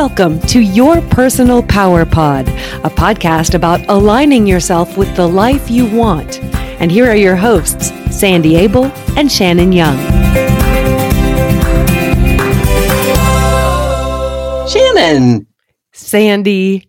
Welcome to Your Personal Power Pod, a podcast about aligning yourself with the life you want. And here are your hosts, Sandy Abel and Shannon Young. Shannon. Sandy.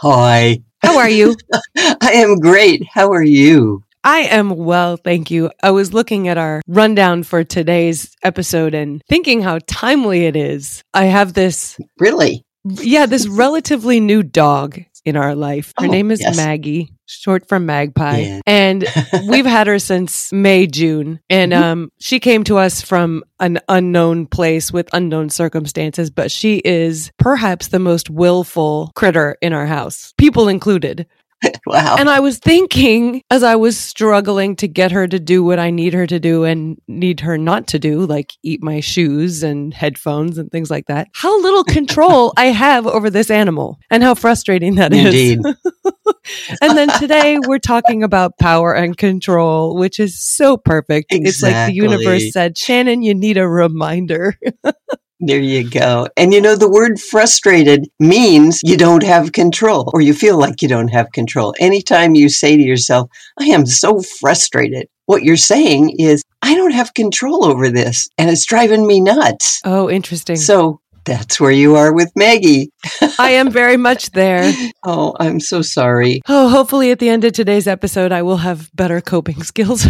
Hi. How are you? I am great. How are you? I am well, thank you. I was looking at our rundown for today's episode and thinking how timely it is. I have this Really? Yeah, this relatively new dog in our life. Her Oh, name is yes. Maggie, short for Magpie. Yeah. And we've had her since May, June. And Mhm. um, she came to us from an unknown place with unknown circumstances, but she is perhaps the most willful critter in our house, people included. Wow. And I was thinking as I was struggling to get her to do what I need her to do and need her not to do, like eat my shoes and headphones and things like that, how little control I have over this animal and how frustrating that is. Indeed. and then today we're talking about power and control, which is so perfect. It's like the universe said, Shannon, you need a reminder. There you go. And you know, the word frustrated means you don't have control or you feel like you don't have control. Anytime you say to yourself, I am so frustrated, what you're saying is, I don't have control over this and it's driving me nuts. oh, interesting. So that's where you are with Maggie. I am very much there. Oh, I'm so sorry. Oh, hopefully at the end of today's episode, I will have better coping skills.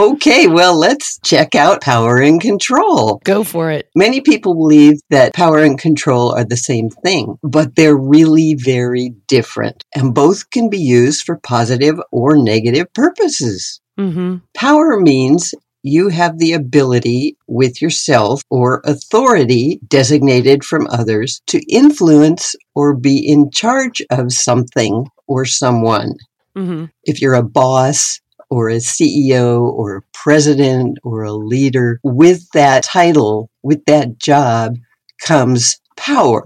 Okay, well, let's check out power and control. Go for it. Many people believe that power and control are the same thing, but they're really very different, and both can be used for positive or negative purposes. hmm Power means you have the ability with yourself or authority designated from others to influence or be in charge of something or someone hmm if you're a boss or a CEO or a president or a leader, with that title, with that job comes power.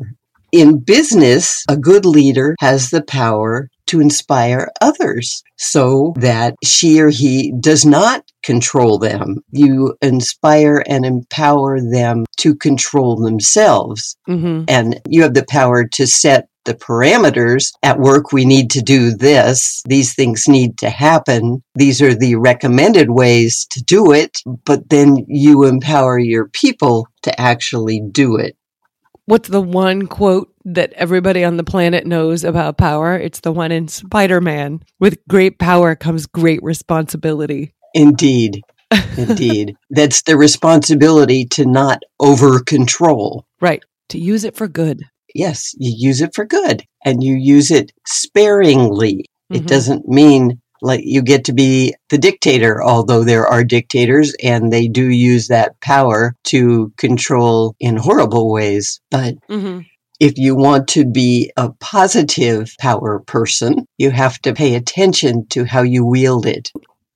In business, a good leader has the power to inspire others so that she or he does not control them. You inspire and empower them to control themselves. Hmm and you have the power to set the parameters. At work we need to do this. These things need to happen. These are the recommended ways to do it. But then you empower your people to actually do it. What's the one quote that everybody on the planet knows about power? It's the one in Spider Man with great power comes great responsibility. Indeed indeed that's the responsibility to not over control Right. To use it for good. yes you use it for good and you use it sparingly It Mhm. doesn't mean like you get to be the dictator, although there are dictators and they do use that power to control in horrible ways. But Mhm. if you want to be a positive power person, you have to pay attention to how you wield it.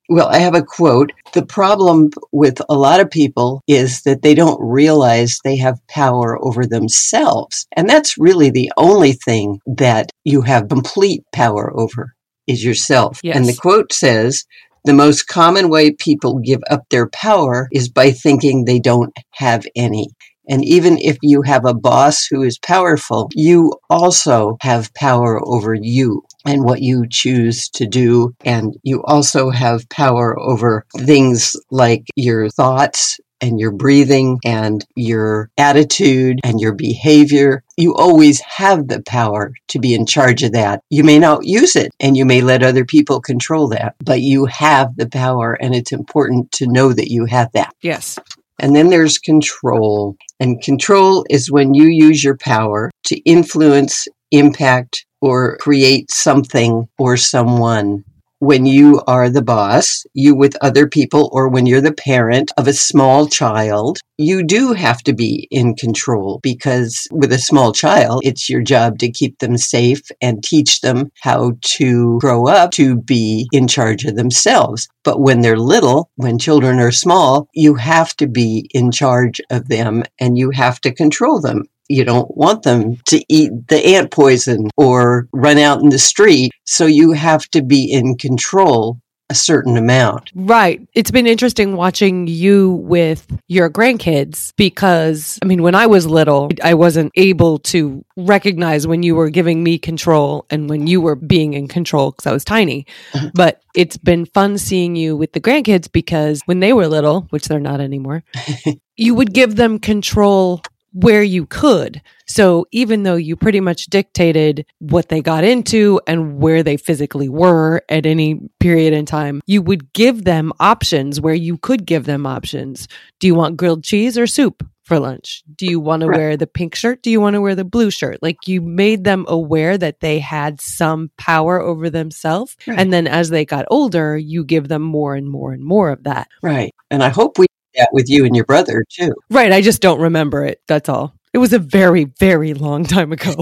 Well, I have a quote. The problem with a lot of people is that they don't realize they have power over themselves. And that's really the only thing that you have complete power over is yourself. Yes. And the quote says, the most common way people give up their power is by thinking they don't have any. And even if you have a boss who is powerful, you also have power over you and what you choose to do. And you also have power over things like your thoughts and your breathing and your attitude and your behavior. You always have the power to be in charge of that. You may not use it and you may let other people control that, but you have the power and it's important to know that you have that. Yes. And then there's control. And control is when you use your power to influence, impact, or create something or someone. When you are the boss, you with other people, or when you're the parent of a small child, you do have to be in control because with a small child, it's your job to keep them safe and teach them how to grow up to be in charge of themselves. But when they're little, when children are small, you have to be in charge of them and you have to control them. You don't want them to eat the ant poison or run out in the street. So you have to be in control a certain amount. Right. It's been interesting watching you with your grandkids because, I mean, when I was little, I wasn't able to recognize when you were giving me control and when you were being in control because I was tiny. Uh-huh. But it's been fun seeing you with the grandkids because when they were little, which they're not anymore, you would give them control where you could. So even though you pretty much dictated what they got into and where they physically were at any period in time, you would give them options where you could give them options. Do you want grilled cheese or soup? For lunch? Do you want to Right. wear the pink shirt? Do you want to wear the blue shirt? Like you made them aware that they had some power over themselves. Right. And then as they got older, you give them more and more and more of that. Right. And I hope we that with you and your brother too. Right. I just don't remember it. That's all. It was a very, very long time ago.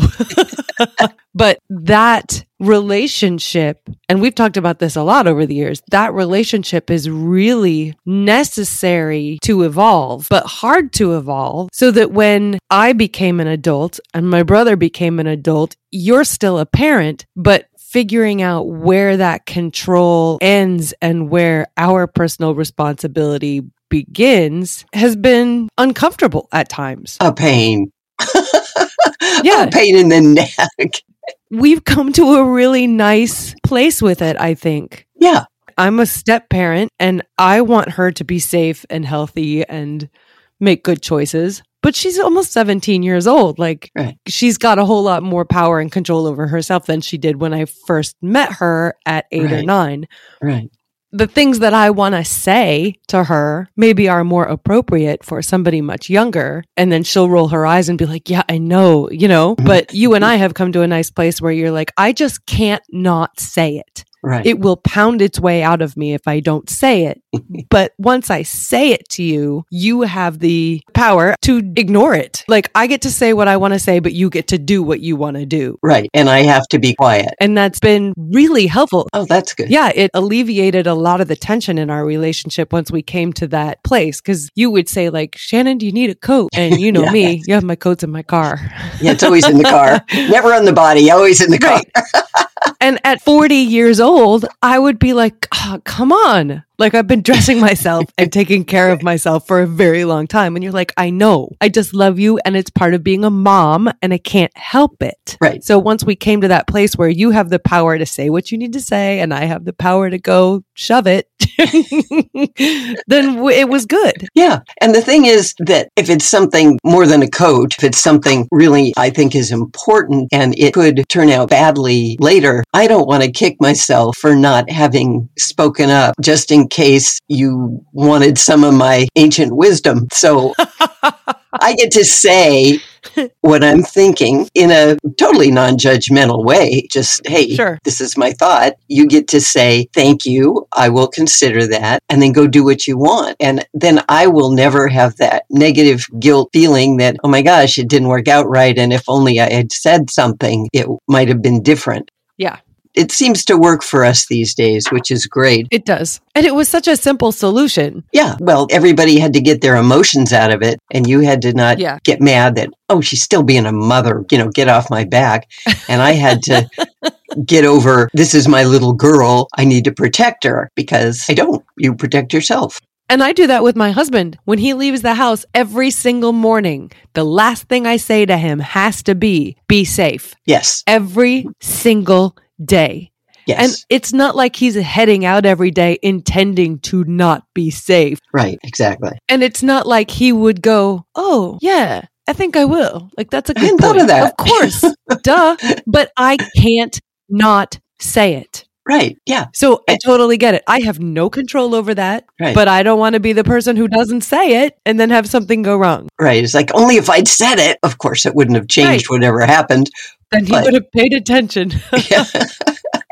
but that relationship, and we've talked about this a lot over the years, that relationship is really necessary to evolve, but hard to evolve so that when I became an adult and my brother became an adult, you're still a parent, but figuring out where that control ends and where our personal responsibility begins has been uncomfortable at times. A pain. Yeah. A pain in the neck. We've come to a really nice place with it, I think. Yeah. I'm a step parent and I want her to be safe and healthy and make good choices. But she's almost 17 years old. Like, Right. she's got a whole lot more power and control over herself than she did when I first met her at eight or nine. Right. The things that I want to say to her maybe are more appropriate for somebody much younger. And then she'll roll her eyes and be like, Yeah, I know, you know, Mhm. but you and I have come to a nice place where you're like, I just can't not say it. Right. It will pound its way out of me if I don't say it. but once I say it to you, you have the power to ignore it. Like I get to say what I want to say, but you get to do what you want to do. right. And I have to be quiet. And that's been really helpful. Oh, that's good. Yeah, it alleviated a lot of the tension in our relationship once we came to that place. Cause you would say, like, Shannon, do you need a coat? And you know Yeah. me, you have my coats in my car. Yeah, it's always in the car. Never on the body, always in the car. And at 40 years old, I would be like, oh, come on. Like, I've been dressing myself and taking care of myself for a very long time. And you're like, I know. I just love you. And it's part of being a mom, and I can't help it. Right. So once we came to that place where you have the power to say what you need to say, and I have the power to go shove it, then w- it was good. Yeah. And the thing is that if it's something more than a coat, if it's something really I think is important and it could turn out badly later, I don't want to kick myself for not having spoken up just in case you wanted some of my ancient wisdom. So I get to say what I'm thinking in a totally non judgmental way. Just, hey, Sure. this is my thought. You get to say, thank you. I will consider that and then go do what you want. And then I will never have that negative guilt feeling that, oh my gosh, it didn't work out right. And if only I had said something, it might have been different. Yeah. It seems to work for us these days, which is great. It does. And it was such a simple solution. Yeah. Well, everybody had to get their emotions out of it, and you had to not Yeah. get mad that, oh, she's still being a mother, you know, get off my back. And I had to get over, this is my little girl. I need to protect her because I don't. You protect yourself. And I do that with my husband. When he leaves the house every single morning, the last thing I say to him has to be, be safe. Yes. Every single day. Yes. And it's not like he's heading out every day intending to not be safe. right. Exactly. And it's not like he would go, Oh, yeah, I think I will. Like, that's a good hadn't thought of that. Of course. Duh. But I can't not say it. Right. Yeah. So I totally get it. I have no control over that, Right. but I don't want to be the person who doesn't say it and then have something go wrong. right. It's like only if I'd said it, of course, it wouldn't have changed whatever happened. Then he But- would have paid attention. Yeah.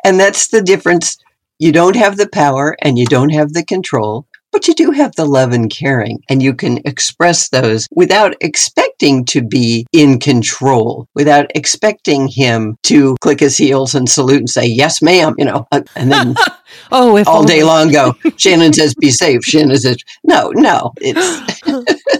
and that's the difference. You don't have the power and you don't have the control, but you do have the love and caring, and you can express those without expecting to be in control, without expecting him to click his heels and salute and say, Yes, ma'am, you know, and then oh, if all only. day long go, Shannon says, Be safe. Shannon says, No, no, it's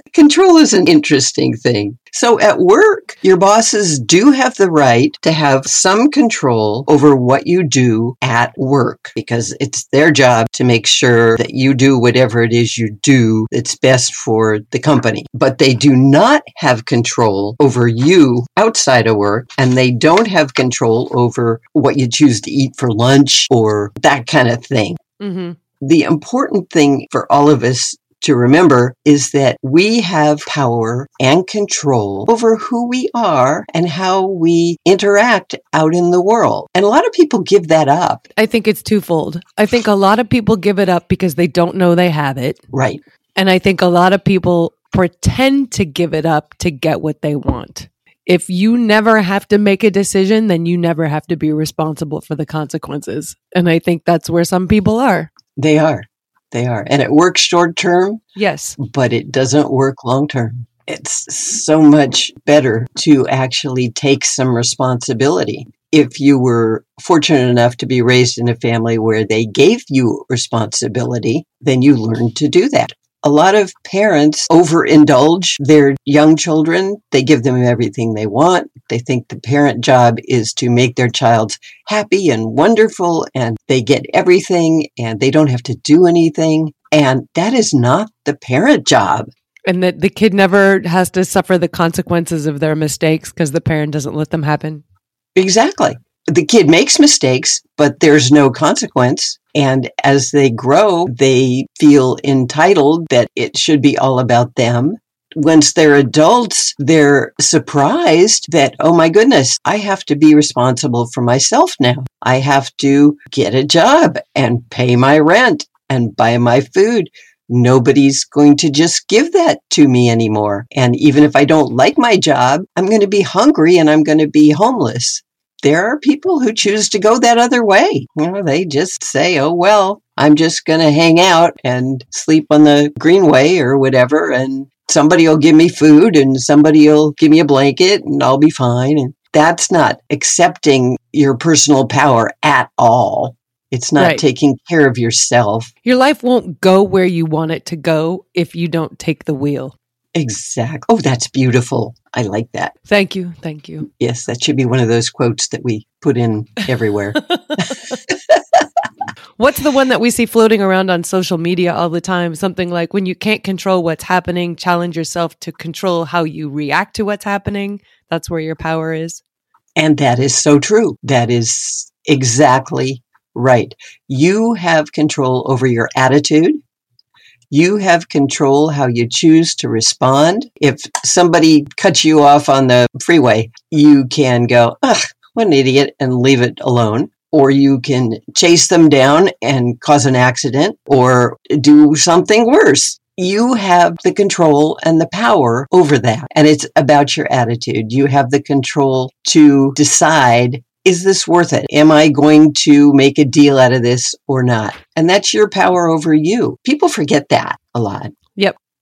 Control is an interesting thing. So at work, your bosses do have the right to have some control over what you do at work because it's their job to make sure that you do whatever it is you do that's best for the company. But they do not have control over you outside of work and they don't have control over what you choose to eat for lunch or that kind of thing. hmm The important thing for all of us to remember is that we have power and control over who we are and how we interact out in the world. And a lot of people give that up. I think it's twofold. I think a lot of people give it up because they don't know they have it. Right. And I think a lot of people pretend to give it up to get what they want. If you never have to make a decision, then you never have to be responsible for the consequences. And I think that's where some people are. They are. They are. And it works short term, Yes. but it doesn't work long term. It's so much better to actually take some responsibility. If you were fortunate enough to be raised in a family where they gave you responsibility, then you learned to do that. A lot of parents overindulge their young children. They give them everything they want. They think the parent job is to make their child happy and wonderful and they get everything and they don't have to do anything. And that is not the parent job. And that the kid never has to suffer the consequences of their mistakes because the parent doesn't let them happen. Exactly. The kid makes mistakes, but there's no consequence. And as they grow, they feel entitled that it should be all about them. Once they're adults, they're surprised that, oh my goodness, I have to be responsible for myself now. I have to get a job and pay my rent and buy my food. Nobody's going to just give that to me anymore. And even if I don't like my job, I'm going to be hungry and I'm going to be homeless there are people who choose to go that other way. You know, they just say, oh, well, I'm just going to hang out and sleep on the greenway or whatever. And somebody will give me food and somebody will give me a blanket and I'll be fine. And that's not accepting your personal power at all. It's not Right. taking care of yourself. Your life won't go where you want it to go if you don't take the wheel. Exactly. Oh, that's beautiful. I like that. Thank you. Thank you. Yes, that should be one of those quotes that we put in everywhere. What's the one that we see floating around on social media all the time? Something like when you can't control what's happening, challenge yourself to control how you react to what's happening. That's where your power is. And that is so true. That is exactly right. You have control over your attitude. You have control how you choose to respond. If somebody cuts you off on the freeway, you can go, ugh, what an idiot, and leave it alone. Or you can chase them down and cause an accident or do something worse. You have the control and the power over that. And it's about your attitude. You have the control to decide is this worth it? Am I going to make a deal out of this or not? And that's your power over you. People forget that a lot.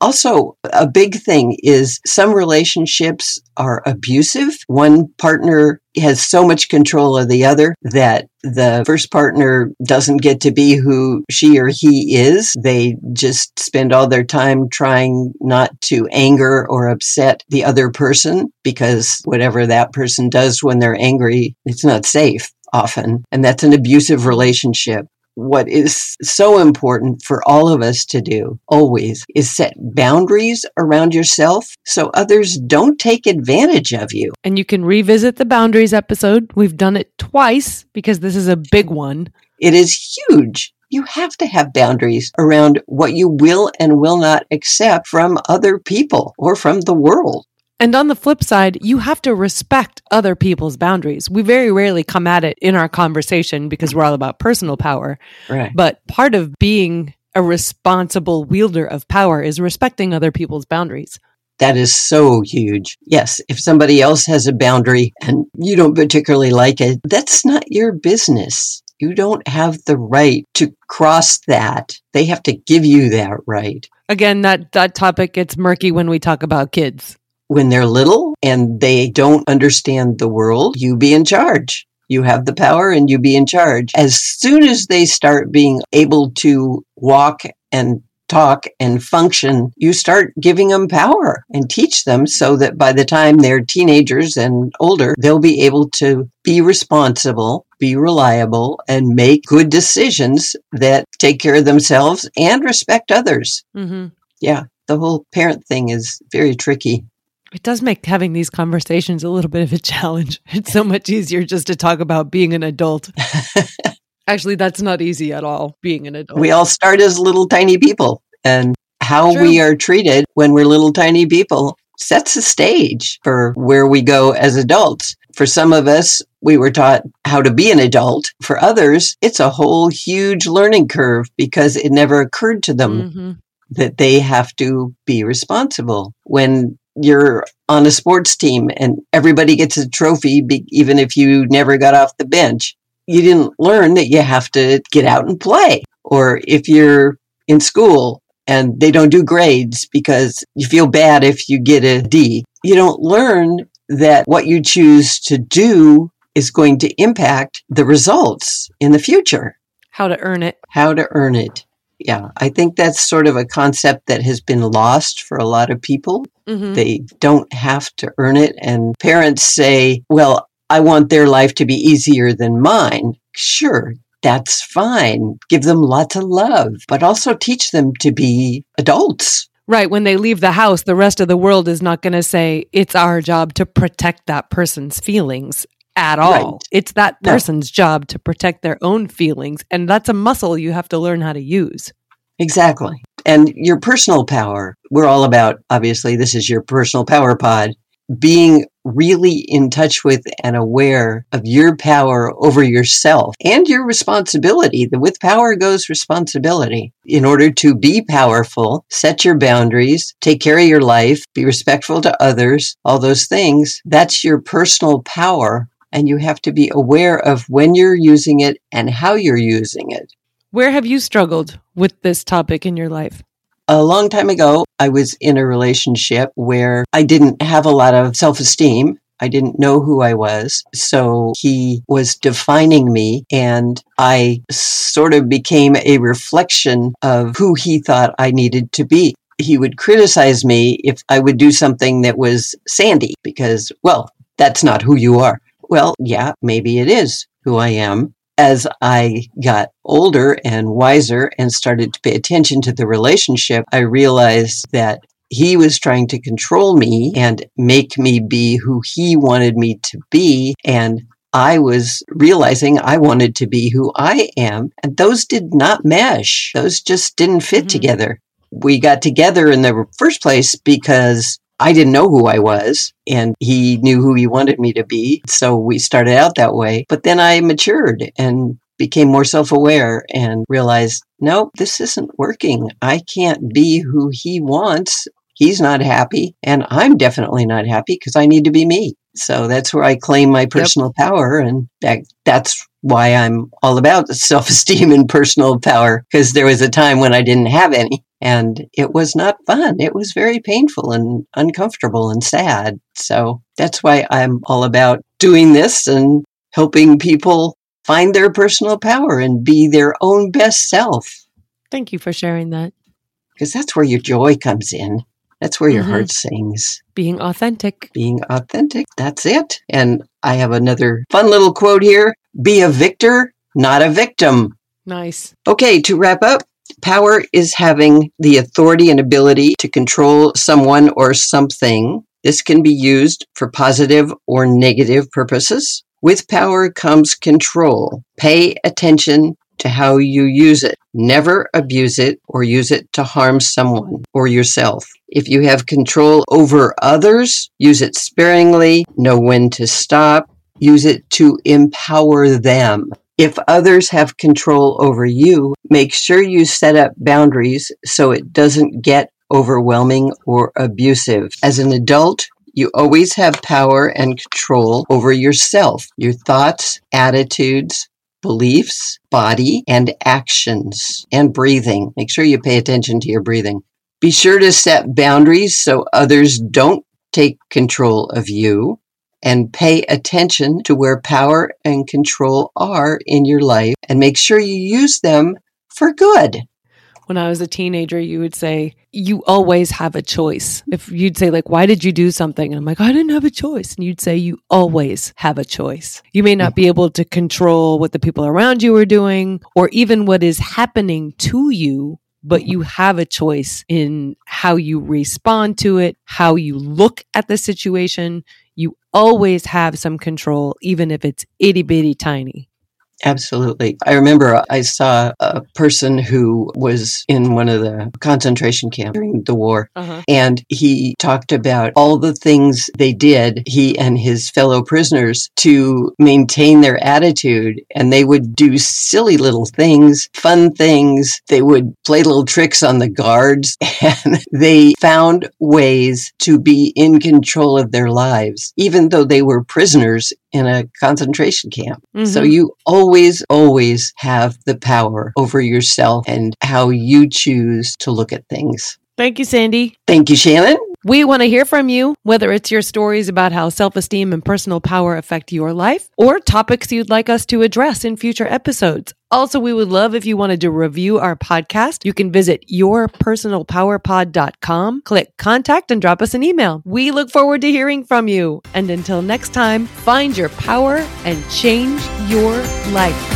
Also, a big thing is some relationships are abusive. One partner has so much control of the other that the first partner doesn't get to be who she or he is. They just spend all their time trying not to anger or upset the other person because whatever that person does when they're angry, it's not safe often. And that's an abusive relationship what is so important for all of us to do always is set boundaries around yourself so others don't take advantage of you. And you can revisit the boundaries episode. We've done it twice because this is a big one. It is huge. You have to have boundaries around what you will and will not accept from other people or from the world. And on the flip side, you have to respect other people's boundaries. We very rarely come at it in our conversation because we're all about personal power. Right. But part of being a responsible wielder of power is respecting other people's boundaries. That is so huge. Yes, if somebody else has a boundary and you don't particularly like it, that's not your business. You don't have the right to cross that. They have to give you that right. Again, that, that topic gets murky when we talk about kids. When they're little and they don't understand the world, you be in charge. You have the power and you be in charge. As soon as they start being able to walk and talk and function, you start giving them power and teach them so that by the time they're teenagers and older, they'll be able to be responsible, be reliable, and make good decisions that take care of themselves and respect others. Mm-hmm. Yeah, the whole parent thing is very tricky. It does make having these conversations a little bit of a challenge. It's so much easier just to talk about being an adult. Actually, that's not easy at all, being an adult. We all start as little tiny people, and how True. we are treated when we're little tiny people sets the stage for where we go as adults. For some of us, we were taught how to be an adult. For others, it's a whole huge learning curve because it never occurred to them Mhm. that they have to be responsible. When you're on a sports team and everybody gets a trophy, be- even if you never got off the bench, you didn't learn that you have to get out and play. Or if you're in school and they don't do grades because you feel bad if you get a D, you don't learn that what you choose to do is going to impact the results in the future How to earn it. how to earn it. Yeah, I think that's sort of a concept that has been lost for a lot of people. Mhm. They don't have to earn it. And parents say, well, I want their life to be easier than mine. Sure, that's fine. Give them lots of love, but also teach them to be adults. Right. When they leave the house, the rest of the world is not going to say it's our job to protect that person's feelings at all. Right. It's that No. person's job to protect their own feelings. And that's a muscle you have to learn how to use. Exactly. And your personal power, we're all about, obviously, this is your personal power pod, being really in touch with and aware of your power over yourself and your responsibility. With power goes responsibility. In order to be powerful, set your boundaries, take care of your life, be respectful to others, all those things. That's your personal power. And you have to be aware of when you're using it and how you're using it. Where have you struggled with this topic in your life? A long time ago, I was in a relationship where I didn't have a lot of self esteem. I didn't know who I was. So he was defining me, and I sort of became a reflection of who he thought I needed to be. He would criticize me if I would do something that was sandy because, well, that's not who you are. Well, yeah, maybe it is who I am as I got older and wiser and started to pay attention to the relationship, I realized that he was trying to control me and make me be who he wanted me to be. And I was realizing I wanted to be who I am. And those did not mesh. Those just didn't fit Mhm. together. We got together in the first place because I didn't know who I was and he knew who he wanted me to be. So we started out that way. But then I matured and became more self aware and realized, no, this isn't working. I can't be who he wants. He's not happy. And I'm definitely not happy because I need to be me. So that's where I claim my personal power. And that, that's why I'm all about self esteem and personal power because there was a time when I didn't have any. And it was not fun. It was very painful and uncomfortable and sad. So that's why I'm all about doing this and helping people find their personal power and be their own best self. Thank you for sharing that. Because that's where your joy comes in. That's where your Mhm. heart sings. Being authentic. Being authentic. That's it. And I have another fun little quote here Be a victor, not a victim. Nice. Okay, to wrap up, power is having the authority and ability to control someone or something. This can be used for positive or negative purposes. With power comes control. Pay attention to how you use it. Never abuse it or use it to harm someone or yourself. If you have control over others, use it sparingly, know when to stop, use it to empower them. If others have control over you, make sure you set up boundaries so it doesn't get overwhelming or abusive. As an adult, you always have power and control over yourself, your thoughts, attitudes, beliefs, body, and actions, and breathing. Make sure you pay attention to your breathing. Be sure to set boundaries so others don't take control of you and pay attention to where power and control are in your life and make sure you use them for good. when I was a teenager, you would say, you always have a choice. If you'd say, like, why did you do something? And I'm like, I didn't have a choice. And you'd say, you always have a choice. You may not be able to control what the people around you are doing or even what is happening to you, but you have a choice in how you respond to it, how you look at the situation. You always have some control, even if it's itty bitty tiny. Absolutely. I remember I saw a person who was in one of the concentration camps during the war, uh-huh. and he talked about all the things they did, he and his fellow prisoners, to maintain their attitude. And they would do silly little things, fun things. They would play little tricks on the guards, and they found ways to be in control of their lives, even though they were prisoners in a concentration camp. Mm-hmm. So you always, always have the power over yourself and how you choose to look at things. Thank you, Sandy. Thank you, Shannon. We want to hear from you, whether it's your stories about how self esteem and personal power affect your life or topics you'd like us to address in future episodes. Also, we would love if you wanted to review our podcast. You can visit yourpersonalpowerpod.com, click contact, and drop us an email. We look forward to hearing from you. And until next time, find your power and change your life.